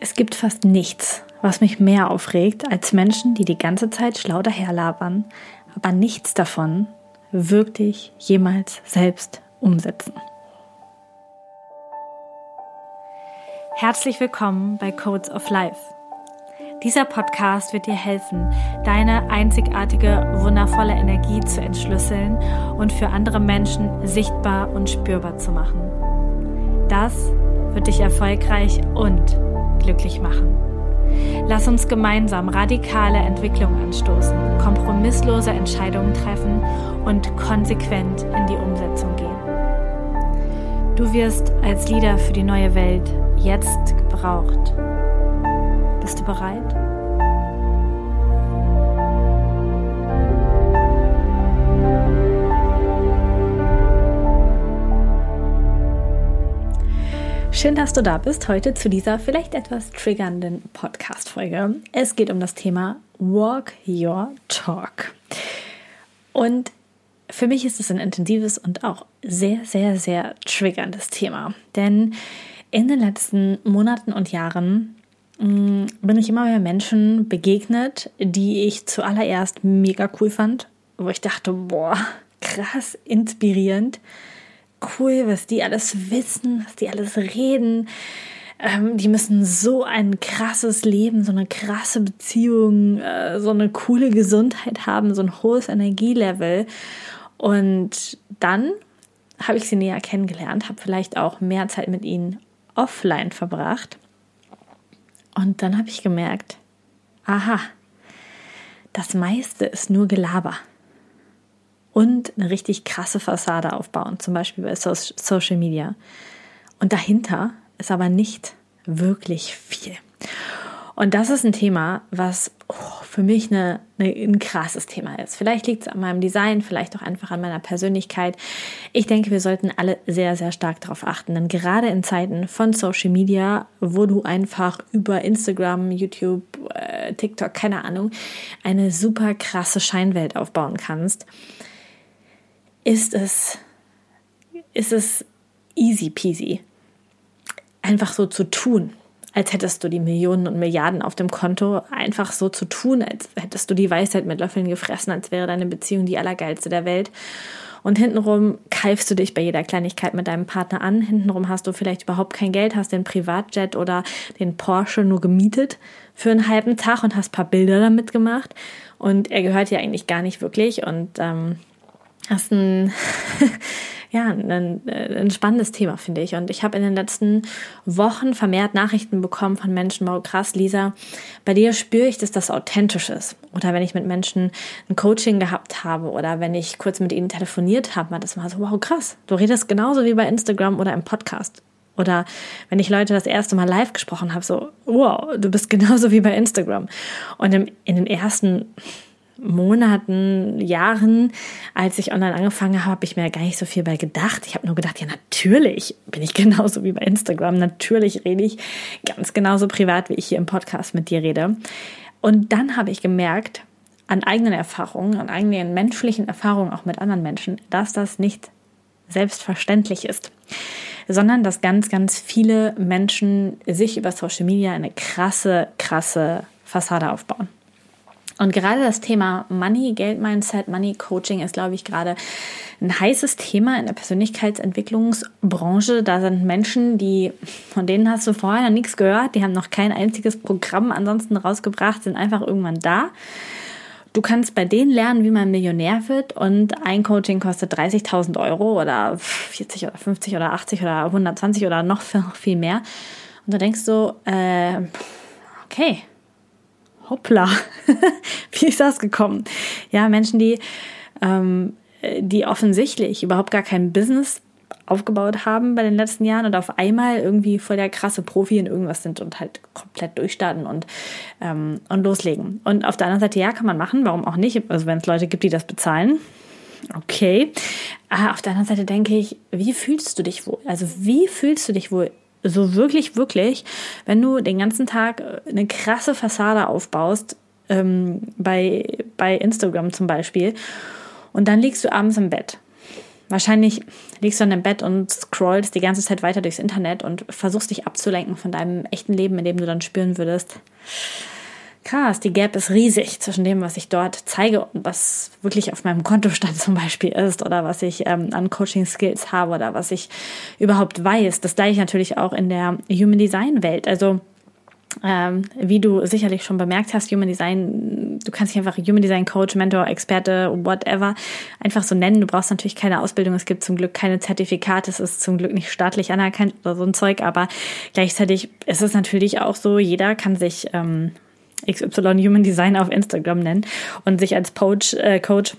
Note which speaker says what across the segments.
Speaker 1: Es gibt fast nichts, was mich mehr aufregt, als Menschen, die die ganze Zeit schlau daherlabern, aber nichts davon wirklich jemals selbst umsetzen. Herzlich willkommen bei Codes of Life. Dieser Podcast wird dir helfen, deine einzigartige, wundervolle Energie zu entschlüsseln und für andere Menschen sichtbar und spürbar zu machen. Das wird dich erfolgreich und glücklich machen. Lass uns gemeinsam radikale Entwicklung anstoßen, kompromisslose Entscheidungen treffen und konsequent in die Umsetzung gehen. Du wirst als Leader für die neue Welt jetzt gebraucht. Bist du bereit? Schön, dass du da bist heute zu dieser vielleicht etwas triggernden Podcast-Folge. Es geht um das Thema Walk Your Talk. Und für mich ist es ein intensives und auch sehr, sehr, sehr triggerndes Thema. Denn in den letzten Monaten und Jahren mm, bin ich immer mehr Menschen begegnet, die ich zuallererst mega cool fand, wo ich dachte, boah, krass, inspirierend cool, was die alles wissen, was die alles reden. Ähm, die müssen so ein krasses Leben, so eine krasse Beziehung, äh, so eine coole Gesundheit haben, so ein hohes Energielevel. Und dann habe ich sie näher kennengelernt, habe vielleicht auch mehr Zeit mit ihnen offline verbracht. Und dann habe ich gemerkt, aha, das meiste ist nur Gelaber und eine richtig krasse Fassade aufbauen, zum Beispiel bei Social Media. Und dahinter ist aber nicht wirklich viel. Und das ist ein Thema, was oh, für mich eine, eine, ein krasses Thema ist. Vielleicht liegt es an meinem Design, vielleicht auch einfach an meiner Persönlichkeit. Ich denke, wir sollten alle sehr, sehr stark darauf achten. Denn gerade in Zeiten von Social Media, wo du einfach über Instagram, YouTube, äh, TikTok, keine Ahnung, eine super krasse Scheinwelt aufbauen kannst, ist es, ist es easy peasy, einfach so zu tun, als hättest du die Millionen und Milliarden auf dem Konto, einfach so zu tun, als hättest du die Weisheit mit Löffeln gefressen, als wäre deine Beziehung die allergeilste der Welt. Und hintenrum keifst du dich bei jeder Kleinigkeit mit deinem Partner an. Hintenrum hast du vielleicht überhaupt kein Geld, hast den Privatjet oder den Porsche nur gemietet für einen halben Tag und hast ein paar Bilder damit gemacht. Und er gehört dir eigentlich gar nicht wirklich. Und ähm, das ist ein, ja, ein, ein spannendes Thema, finde ich. Und ich habe in den letzten Wochen vermehrt Nachrichten bekommen von Menschen, wow, krass, Lisa, bei dir spüre ich, dass das authentisch ist. Oder wenn ich mit Menschen ein Coaching gehabt habe oder wenn ich kurz mit ihnen telefoniert habe, war das mal so, wow, krass, du redest genauso wie bei Instagram oder im Podcast. Oder wenn ich Leute das erste Mal live gesprochen habe, so, wow, du bist genauso wie bei Instagram. Und im, in den ersten Monaten, Jahren, als ich online angefangen habe, habe ich mir gar nicht so viel bei gedacht. Ich habe nur gedacht, ja, natürlich bin ich genauso wie bei Instagram. Natürlich rede ich ganz genauso privat, wie ich hier im Podcast mit dir rede. Und dann habe ich gemerkt, an eigenen Erfahrungen, an eigenen menschlichen Erfahrungen auch mit anderen Menschen, dass das nicht selbstverständlich ist, sondern dass ganz, ganz viele Menschen sich über Social Media eine krasse, krasse Fassade aufbauen. Und gerade das Thema Money, Geld-Mindset, Money-Coaching ist, glaube ich, gerade ein heißes Thema in der Persönlichkeitsentwicklungsbranche. Da sind Menschen, die, von denen hast du vorher noch nichts gehört, die haben noch kein einziges Programm ansonsten rausgebracht, sind einfach irgendwann da. Du kannst bei denen lernen, wie man Millionär wird und ein Coaching kostet 30.000 Euro oder 40 oder 50 oder 80 oder 120 oder noch viel mehr. Und da denkst du, äh, okay, hoppla, wie ist das gekommen? Ja, Menschen, die, ähm, die offensichtlich überhaupt gar kein Business aufgebaut haben bei den letzten Jahren und auf einmal irgendwie voll der krasse Profi in irgendwas sind und halt komplett durchstarten und, ähm, und loslegen. Und auf der anderen Seite, ja, kann man machen, warum auch nicht? Also wenn es Leute gibt, die das bezahlen, okay. Aber auf der anderen Seite denke ich, wie fühlst du dich wohl? Also wie fühlst du dich wohl so wirklich, wirklich, wenn du den ganzen Tag äh, eine krasse Fassade aufbaust, ähm, bei, bei Instagram zum Beispiel, und dann liegst du abends im Bett. Wahrscheinlich liegst du in deinem Bett und scrollst die ganze Zeit weiter durchs Internet und versuchst dich abzulenken von deinem echten Leben, in dem du dann spüren würdest, krass, die Gap ist riesig zwischen dem, was ich dort zeige und was wirklich auf meinem Kontostand zum Beispiel ist oder was ich ähm, an Coaching-Skills habe oder was ich überhaupt weiß. Das gleiche natürlich auch in der Human Design-Welt. Also ähm, wie du sicherlich schon bemerkt hast, Human Design, du kannst dich einfach Human Design Coach, Mentor, Experte, whatever, einfach so nennen. Du brauchst natürlich keine Ausbildung. Es gibt zum Glück keine Zertifikate. Es ist zum Glück nicht staatlich anerkannt oder so ein Zeug. Aber gleichzeitig ist es natürlich auch so, jeder kann sich ähm, XY Human Design auf Instagram nennen und sich als Coach, äh, Coach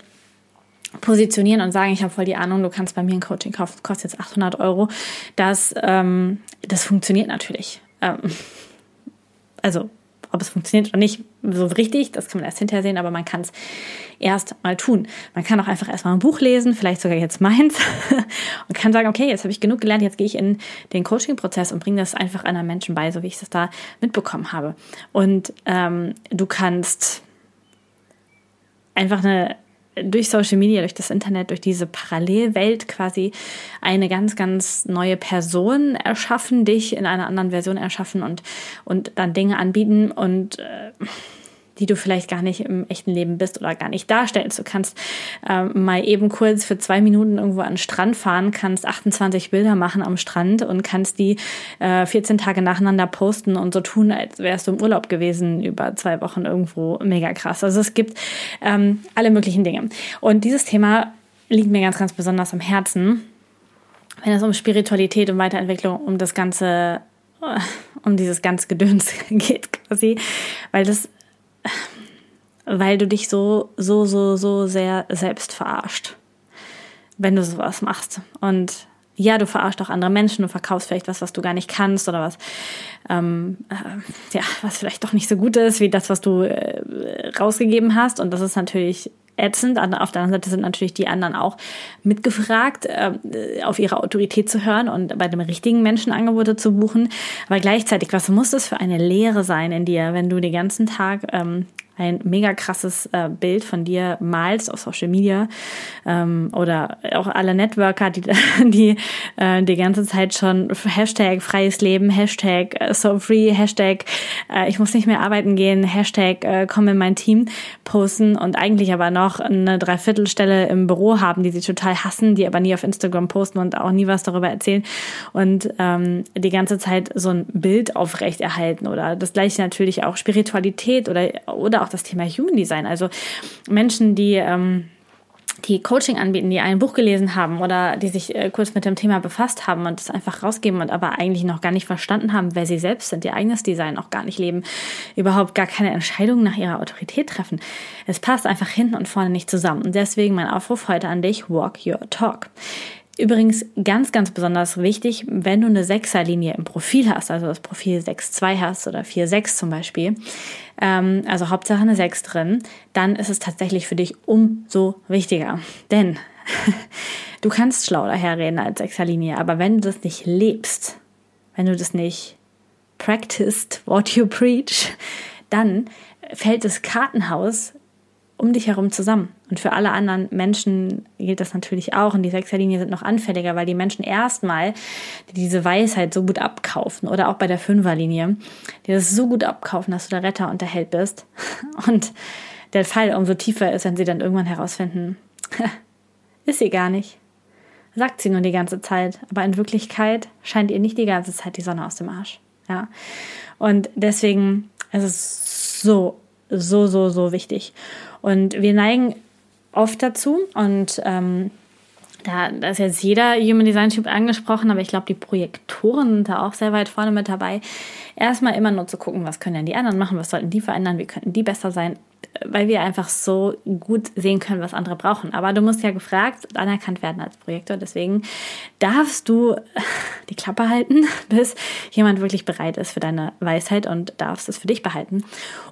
Speaker 1: positionieren und sagen, ich habe voll die Ahnung, du kannst bei mir ein Coaching kaufen, kostet jetzt 800 Euro. Das, ähm, das funktioniert natürlich. Ähm, also ob es funktioniert oder nicht so richtig, das kann man erst hinterher sehen, aber man kann es erst mal tun. Man kann auch einfach erstmal ein Buch lesen, vielleicht sogar jetzt meins, und kann sagen, okay, jetzt habe ich genug gelernt, jetzt gehe ich in den Coaching-Prozess und bringe das einfach anderen Menschen bei, so wie ich das da mitbekommen habe. Und ähm, du kannst einfach eine durch Social Media, durch das Internet, durch diese Parallelwelt quasi eine ganz, ganz neue Person erschaffen, dich in einer anderen Version erschaffen und, und dann Dinge anbieten und äh, die du vielleicht gar nicht im echten Leben bist oder gar nicht darstellst. Du kannst äh, mal eben kurz für zwei Minuten irgendwo an den Strand fahren, kannst 28 Bilder machen am Strand und kannst die äh, 14 Tage nacheinander posten und so tun, als wärst du im Urlaub gewesen über zwei Wochen irgendwo. Mega krass. Also es gibt ähm, alle möglichen Dinge. Und dieses Thema liegt mir ganz, ganz besonders am Herzen, wenn es um Spiritualität und Weiterentwicklung, um das ganze äh, um dieses ganze Gedöns geht quasi, weil das weil du dich so, so, so, so sehr selbst verarscht, wenn du sowas machst. Und ja, du verarscht auch andere Menschen, du verkaufst vielleicht was, was du gar nicht kannst oder was, ähm, äh, ja, was vielleicht doch nicht so gut ist wie das, was du äh, rausgegeben hast. Und das ist natürlich ätzend. Auf der anderen Seite sind natürlich die anderen auch mitgefragt, äh, auf ihre Autorität zu hören und bei dem richtigen Menschen Angebote zu buchen. Aber gleichzeitig, was muss das für eine Lehre sein in dir, wenn du den ganzen Tag ähm, ein mega krasses äh, Bild von dir malst auf Social Media ähm, oder auch alle Networker, die die äh, die ganze Zeit schon Hashtag freies Leben, Hashtag äh, so free, Hashtag äh, ich muss nicht mehr arbeiten gehen, Hashtag äh, komm in mein Team posten und eigentlich aber noch eine Dreiviertelstelle im Büro haben, die sie total hassen, die aber nie auf Instagram posten und auch nie was darüber erzählen und ähm, die ganze Zeit so ein Bild aufrechterhalten oder das gleiche natürlich auch Spiritualität oder oder auch das Thema Human Design. Also Menschen, die ähm, die Coaching anbieten, die ein Buch gelesen haben oder die sich äh, kurz mit dem Thema befasst haben und es einfach rausgeben und aber eigentlich noch gar nicht verstanden haben, wer sie selbst sind, ihr eigenes Design auch gar nicht leben, überhaupt gar keine Entscheidungen nach ihrer Autorität treffen. Es passt einfach hinten und vorne nicht zusammen. Und deswegen mein Aufruf heute an dich, walk your talk. Übrigens ganz, ganz besonders wichtig, wenn du eine Sechserlinie im Profil hast, also das Profil 6.2 hast oder 4.6 zum Beispiel, ähm, also Hauptsache eine 6 drin, dann ist es tatsächlich für dich umso wichtiger. Denn du kannst schlau daherreden als Sechserlinie, aber wenn du das nicht lebst, wenn du das nicht practiced what you preach, dann fällt das Kartenhaus um dich herum zusammen. Und für alle anderen Menschen gilt das natürlich auch. Und die Sechserlinie sind noch anfälliger, weil die Menschen erstmal diese Weisheit so gut abkaufen oder auch bei der Fünferlinie, die das so gut abkaufen, dass du der Retter und der Held bist. Und der Fall umso tiefer ist, wenn sie dann irgendwann herausfinden, ist sie gar nicht. Sagt sie nur die ganze Zeit, aber in Wirklichkeit scheint ihr nicht die ganze Zeit die Sonne aus dem Arsch. Ja. Und deswegen ist es so, so, so, so wichtig. Und wir neigen oft dazu und ähm, da, da ist jetzt jeder Human Design Typ angesprochen, aber ich glaube, die Projektoren sind da auch sehr weit vorne mit dabei. Erstmal immer nur zu gucken, was können denn die anderen machen, was sollten die verändern, wie könnten die besser sein, weil wir einfach so gut sehen können, was andere brauchen. Aber du musst ja gefragt und anerkannt werden als Projektor. Deswegen darfst du die Klappe halten, bis jemand wirklich bereit ist für deine Weisheit und darfst es für dich behalten.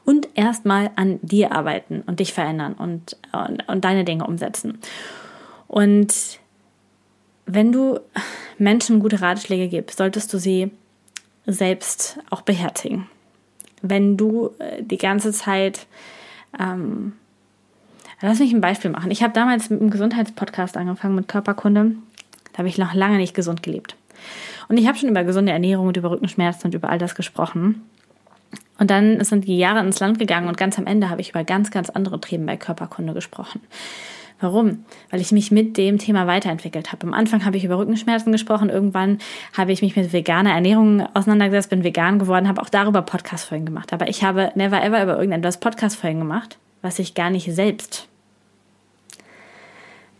Speaker 1: Und erstmal an dir arbeiten und dich verändern und, und, und deine Dinge umsetzen. Und wenn du Menschen gute Ratschläge gibst, solltest du sie selbst auch beherzigen. Wenn du äh, die ganze Zeit ähm, Lass mich ein Beispiel machen. Ich habe damals mit einem Gesundheitspodcast angefangen, mit Körperkunde. Da habe ich noch lange nicht gesund gelebt. Und ich habe schon über gesunde Ernährung und über Rückenschmerzen und über all das gesprochen. Und dann sind die Jahre ins Land gegangen und ganz am Ende habe ich über ganz, ganz andere Themen bei Körperkunde gesprochen. Warum? Weil ich mich mit dem Thema weiterentwickelt habe. Am Anfang habe ich über Rückenschmerzen gesprochen, irgendwann habe ich mich mit veganer Ernährung auseinandergesetzt, bin vegan geworden, habe auch darüber Podcast-Folgen gemacht. Aber ich habe never ever über irgendetwas Podcast-Folgen gemacht, was ich gar nicht selbst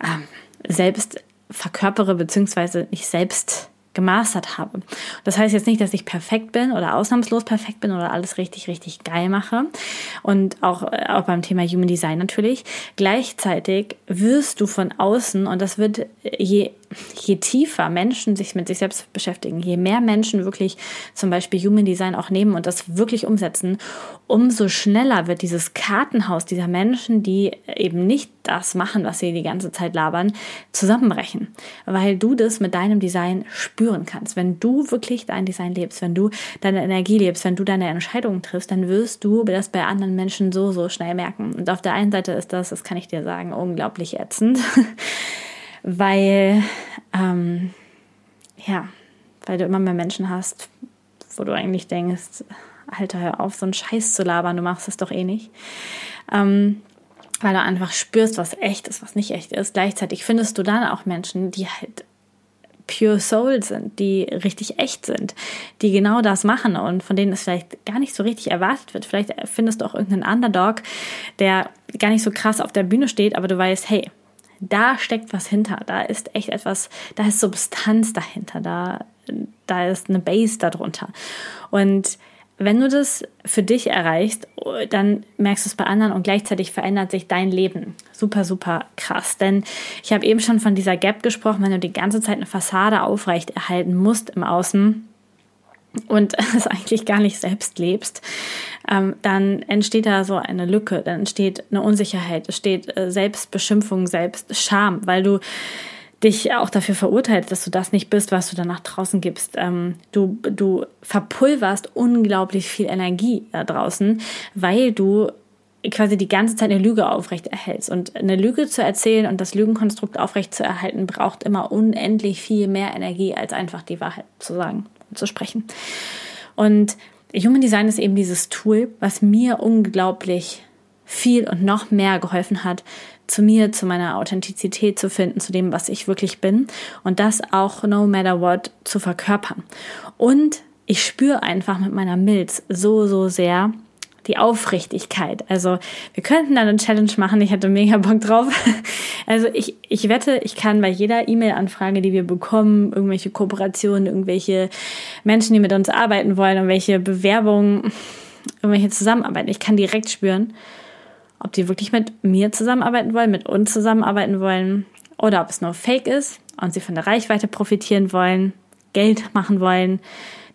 Speaker 1: ähm, selbst verkörpere, beziehungsweise nicht selbst gemastert habe. Das heißt jetzt nicht, dass ich perfekt bin oder ausnahmslos perfekt bin oder alles richtig, richtig geil mache. Und auch, äh, auch beim Thema Human Design natürlich. Gleichzeitig wirst du von außen, und das wird je je tiefer Menschen sich mit sich selbst beschäftigen, je mehr Menschen wirklich zum Beispiel Human Design auch nehmen und das wirklich umsetzen, umso schneller wird dieses Kartenhaus dieser Menschen, die eben nicht das machen, was sie die ganze Zeit labern, zusammenbrechen. Weil du das mit deinem Design spüren kannst. Wenn du wirklich dein Design lebst, wenn du deine Energie lebst, wenn du deine Entscheidungen triffst, dann wirst du das bei anderen Menschen so, so schnell merken. Und auf der einen Seite ist das, das kann ich dir sagen, unglaublich ätzend. weil, ähm, ja, weil du immer mehr Menschen hast, wo du eigentlich denkst, Alter, hör auf, so einen Scheiß zu labern, du machst es doch eh nicht. Ähm, weil du einfach spürst, was echt ist, was nicht echt ist. Gleichzeitig findest du dann auch Menschen, die halt pure Soul sind, die richtig echt sind, die genau das machen und von denen es vielleicht gar nicht so richtig erwartet wird. Vielleicht findest du auch irgendeinen Underdog, der gar nicht so krass auf der Bühne steht, aber du weißt, hey, da steckt was hinter, da ist echt etwas, da ist Substanz dahinter, da, da ist eine Base darunter. Und wenn du das für dich erreichst, dann merkst du es bei anderen und gleichzeitig verändert sich dein Leben. Super, super krass. Denn ich habe eben schon von dieser Gap gesprochen, wenn du die ganze Zeit eine Fassade aufrecht erhalten musst im Außen, und es eigentlich gar nicht selbst lebst, ähm, dann entsteht da so eine Lücke, dann entsteht eine Unsicherheit, es steht äh, Selbstbeschimpfung, Selbstscham, weil du dich auch dafür verurteilst, dass du das nicht bist, was du dann nach draußen gibst. Ähm, du, du verpulverst unglaublich viel Energie da draußen, weil du quasi die ganze Zeit eine Lüge aufrecht erhältst. Und eine Lüge zu erzählen und das Lügenkonstrukt aufrecht zu erhalten, braucht immer unendlich viel mehr Energie, als einfach die Wahrheit zu sagen zu sprechen. Und Human Design ist eben dieses Tool, was mir unglaublich viel und noch mehr geholfen hat, zu mir, zu meiner Authentizität zu finden, zu dem, was ich wirklich bin und das auch no matter what zu verkörpern. Und ich spüre einfach mit meiner Milz so, so sehr, die Aufrichtigkeit. Also wir könnten dann eine Challenge machen. Ich hätte mega Bock drauf. Also ich, ich wette, ich kann bei jeder E-Mail-Anfrage, die wir bekommen, irgendwelche Kooperationen, irgendwelche Menschen, die mit uns arbeiten wollen, irgendwelche Bewerbungen, irgendwelche Zusammenarbeiten, ich kann direkt spüren, ob die wirklich mit mir zusammenarbeiten wollen, mit uns zusammenarbeiten wollen oder ob es nur Fake ist und sie von der Reichweite profitieren wollen, Geld machen wollen,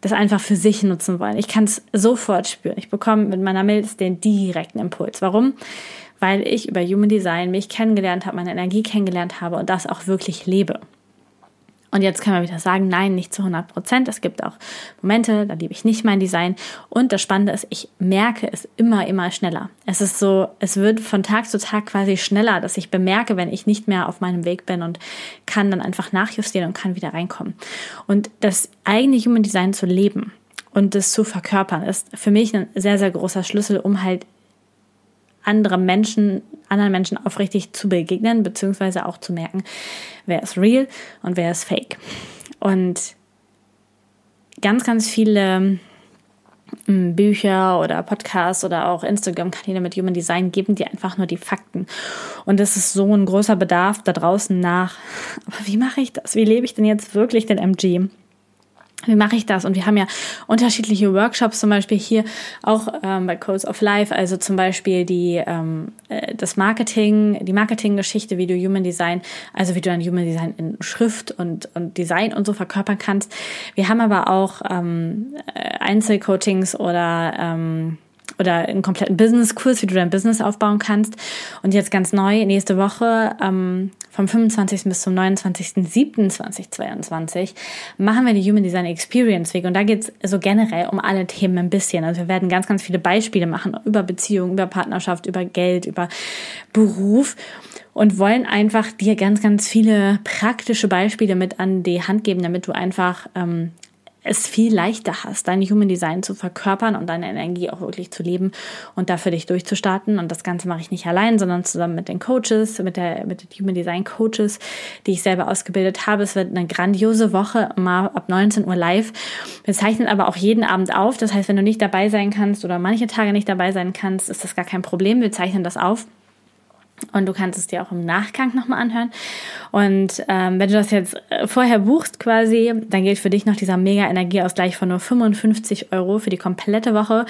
Speaker 1: das einfach für sich nutzen wollen. Ich kann es sofort spüren. Ich bekomme mit meiner Milz den direkten Impuls. Warum? Weil ich über Human Design mich kennengelernt habe, meine Energie kennengelernt habe und das auch wirklich lebe. Und jetzt kann man wieder sagen, nein, nicht zu 100 Prozent. Es gibt auch Momente, da liebe ich nicht mein Design. Und das Spannende ist, ich merke es immer, immer schneller. Es ist so, es wird von Tag zu Tag quasi schneller, dass ich bemerke, wenn ich nicht mehr auf meinem Weg bin und kann dann einfach nachjustieren und kann wieder reinkommen. Und das eigene Human Design zu leben und das zu verkörpern, ist für mich ein sehr, sehr großer Schlüssel, um halt andere Menschen, anderen Menschen aufrichtig zu begegnen, beziehungsweise auch zu merken, wer ist real und wer ist fake. Und ganz, ganz viele hm, Bücher oder Podcasts oder auch Instagram-Kanäle mit Human Design geben dir einfach nur die Fakten. Und es ist so ein großer Bedarf da draußen nach, aber wie mache ich das? Wie lebe ich denn jetzt wirklich den MG? Wie mache ich das? Und wir haben ja unterschiedliche Workshops, zum Beispiel hier auch ähm, bei Codes of Life, also zum Beispiel die ähm, äh, das Marketing, die Marketinggeschichte, wie du Human Design, also wie du dann Human Design in Schrift und, und Design und so verkörpern kannst. Wir haben aber auch ähm, äh, Einzelcoachings oder ähm, oder einen kompletten Business-Kurs, wie du dein Business aufbauen kannst. Und jetzt ganz neu, nächste Woche, ähm, vom 25. bis zum 29.07.2022, machen wir die Human Design Experience Week. Und da geht es so generell um alle Themen ein bisschen. Also wir werden ganz, ganz viele Beispiele machen über Beziehungen, über Partnerschaft, über Geld, über Beruf und wollen einfach dir ganz, ganz viele praktische Beispiele mit an die Hand geben, damit du einfach ähm, es viel leichter hast, dein Human Design zu verkörpern und deine Energie auch wirklich zu leben und dafür dich durchzustarten. Und das Ganze mache ich nicht allein, sondern zusammen mit den Coaches, mit der, mit den Human Design Coaches, die ich selber ausgebildet habe. Es wird eine grandiose Woche, mal ab 19 Uhr live. Wir zeichnen aber auch jeden Abend auf. Das heißt, wenn du nicht dabei sein kannst oder manche Tage nicht dabei sein kannst, ist das gar kein Problem. Wir zeichnen das auf. Und du kannst es dir auch im Nachgang nochmal anhören. Und ähm, wenn du das jetzt äh, vorher buchst quasi, dann gilt für dich noch dieser Mega-Energieausgleich von nur 55 Euro für die komplette Woche.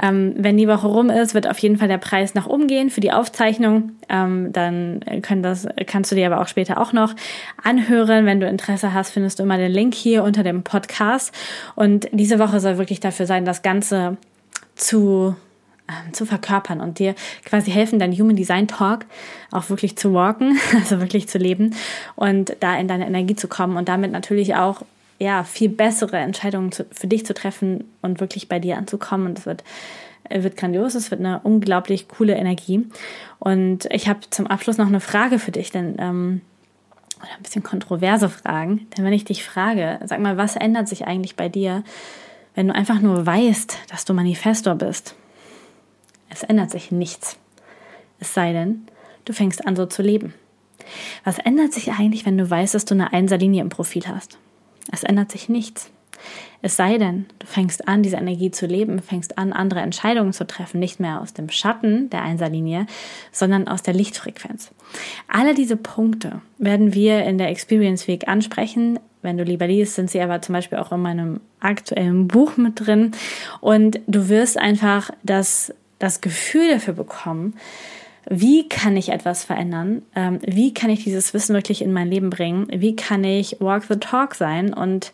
Speaker 1: Ähm, wenn die Woche rum ist, wird auf jeden Fall der Preis nach oben gehen für die Aufzeichnung. Ähm, dann können das, kannst du dir aber auch später auch noch anhören. Wenn du Interesse hast, findest du immer den Link hier unter dem Podcast. Und diese Woche soll wirklich dafür sein, das Ganze zu ähm, zu verkörpern und dir quasi helfen, dein Human Design Talk auch wirklich zu walken, also wirklich zu leben und da in deine Energie zu kommen und damit natürlich auch ja viel bessere Entscheidungen zu, für dich zu treffen und wirklich bei dir anzukommen. Und es wird wird grandios, es wird eine unglaublich coole Energie. Und ich habe zum Abschluss noch eine Frage für dich, denn ähm, oder ein bisschen kontroverse Fragen. Denn wenn ich dich frage, sag mal, was ändert sich eigentlich bei dir, wenn du einfach nur weißt, dass du Manifestor bist? Es ändert sich nichts. Es sei denn, du fängst an so zu leben. Was ändert sich eigentlich, wenn du weißt, dass du eine Einserlinie im Profil hast? Es ändert sich nichts. Es sei denn, du fängst an, diese Energie zu leben, fängst an, andere Entscheidungen zu treffen, nicht mehr aus dem Schatten der Einserlinie, sondern aus der Lichtfrequenz. Alle diese Punkte werden wir in der Experience Week ansprechen. Wenn du lieber liest, sind sie aber zum Beispiel auch in meinem aktuellen Buch mit drin. Und du wirst einfach das das Gefühl dafür bekommen, wie kann ich etwas verändern? Ähm, wie kann ich dieses Wissen wirklich in mein Leben bringen? Wie kann ich walk the talk sein und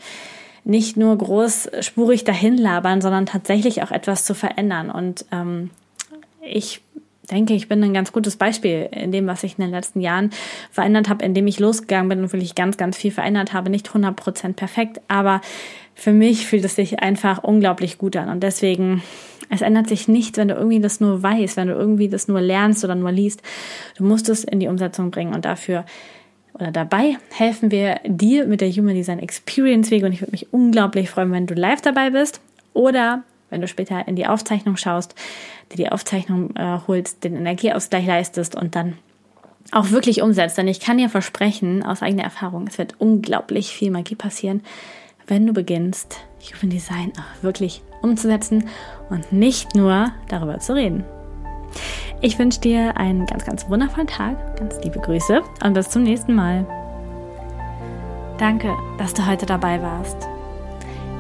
Speaker 1: nicht nur großspurig dahin labern, sondern tatsächlich auch etwas zu verändern? Und ähm, ich denke, ich bin ein ganz gutes Beispiel in dem, was ich in den letzten Jahren verändert habe, indem ich losgegangen bin und wirklich ganz, ganz viel verändert habe. Nicht 100% perfekt, aber für mich fühlt es sich einfach unglaublich gut an. Und deswegen, es ändert sich nichts, wenn du irgendwie das nur weißt, wenn du irgendwie das nur lernst oder nur liest. Du musst es in die Umsetzung bringen und dafür oder dabei helfen wir dir mit der Human Design Experience Weg und ich würde mich unglaublich freuen, wenn du live dabei bist oder wenn du später in die Aufzeichnung schaust, dir die Aufzeichnung äh, holst, den Energieausgleich leistest und dann auch wirklich umsetzt. Denn ich kann dir versprechen, aus eigener Erfahrung, es wird unglaublich viel Magie passieren, wenn du beginnst, Human Design auch wirklich umzusetzen und nicht nur darüber zu reden. Ich wünsche dir einen ganz, ganz wundervollen Tag, ganz liebe Grüße und bis zum nächsten Mal. Danke, dass du heute dabei warst.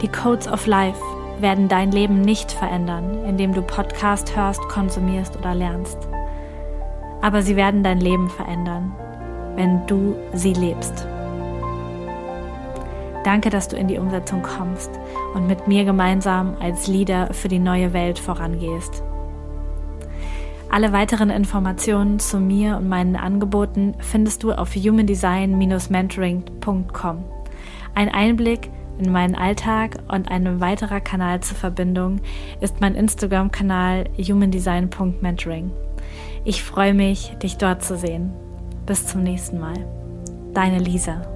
Speaker 1: Die Codes of Life werden dein Leben nicht verändern, indem du Podcast hörst, konsumierst oder lernst. Aber sie werden dein Leben verändern, wenn du sie lebst. Danke, dass du in die Umsetzung kommst und mit mir gemeinsam als Leader für die neue Welt vorangehst. Alle weiteren Informationen zu mir und meinen Angeboten findest du auf humandesign-mentoring.com. Ein Einblick in meinen Alltag und ein weiterer Kanal zur Verbindung ist mein Instagram-Kanal humandesign.mentoring. Ich freue mich, dich dort zu sehen. Bis zum nächsten Mal. Deine Lisa.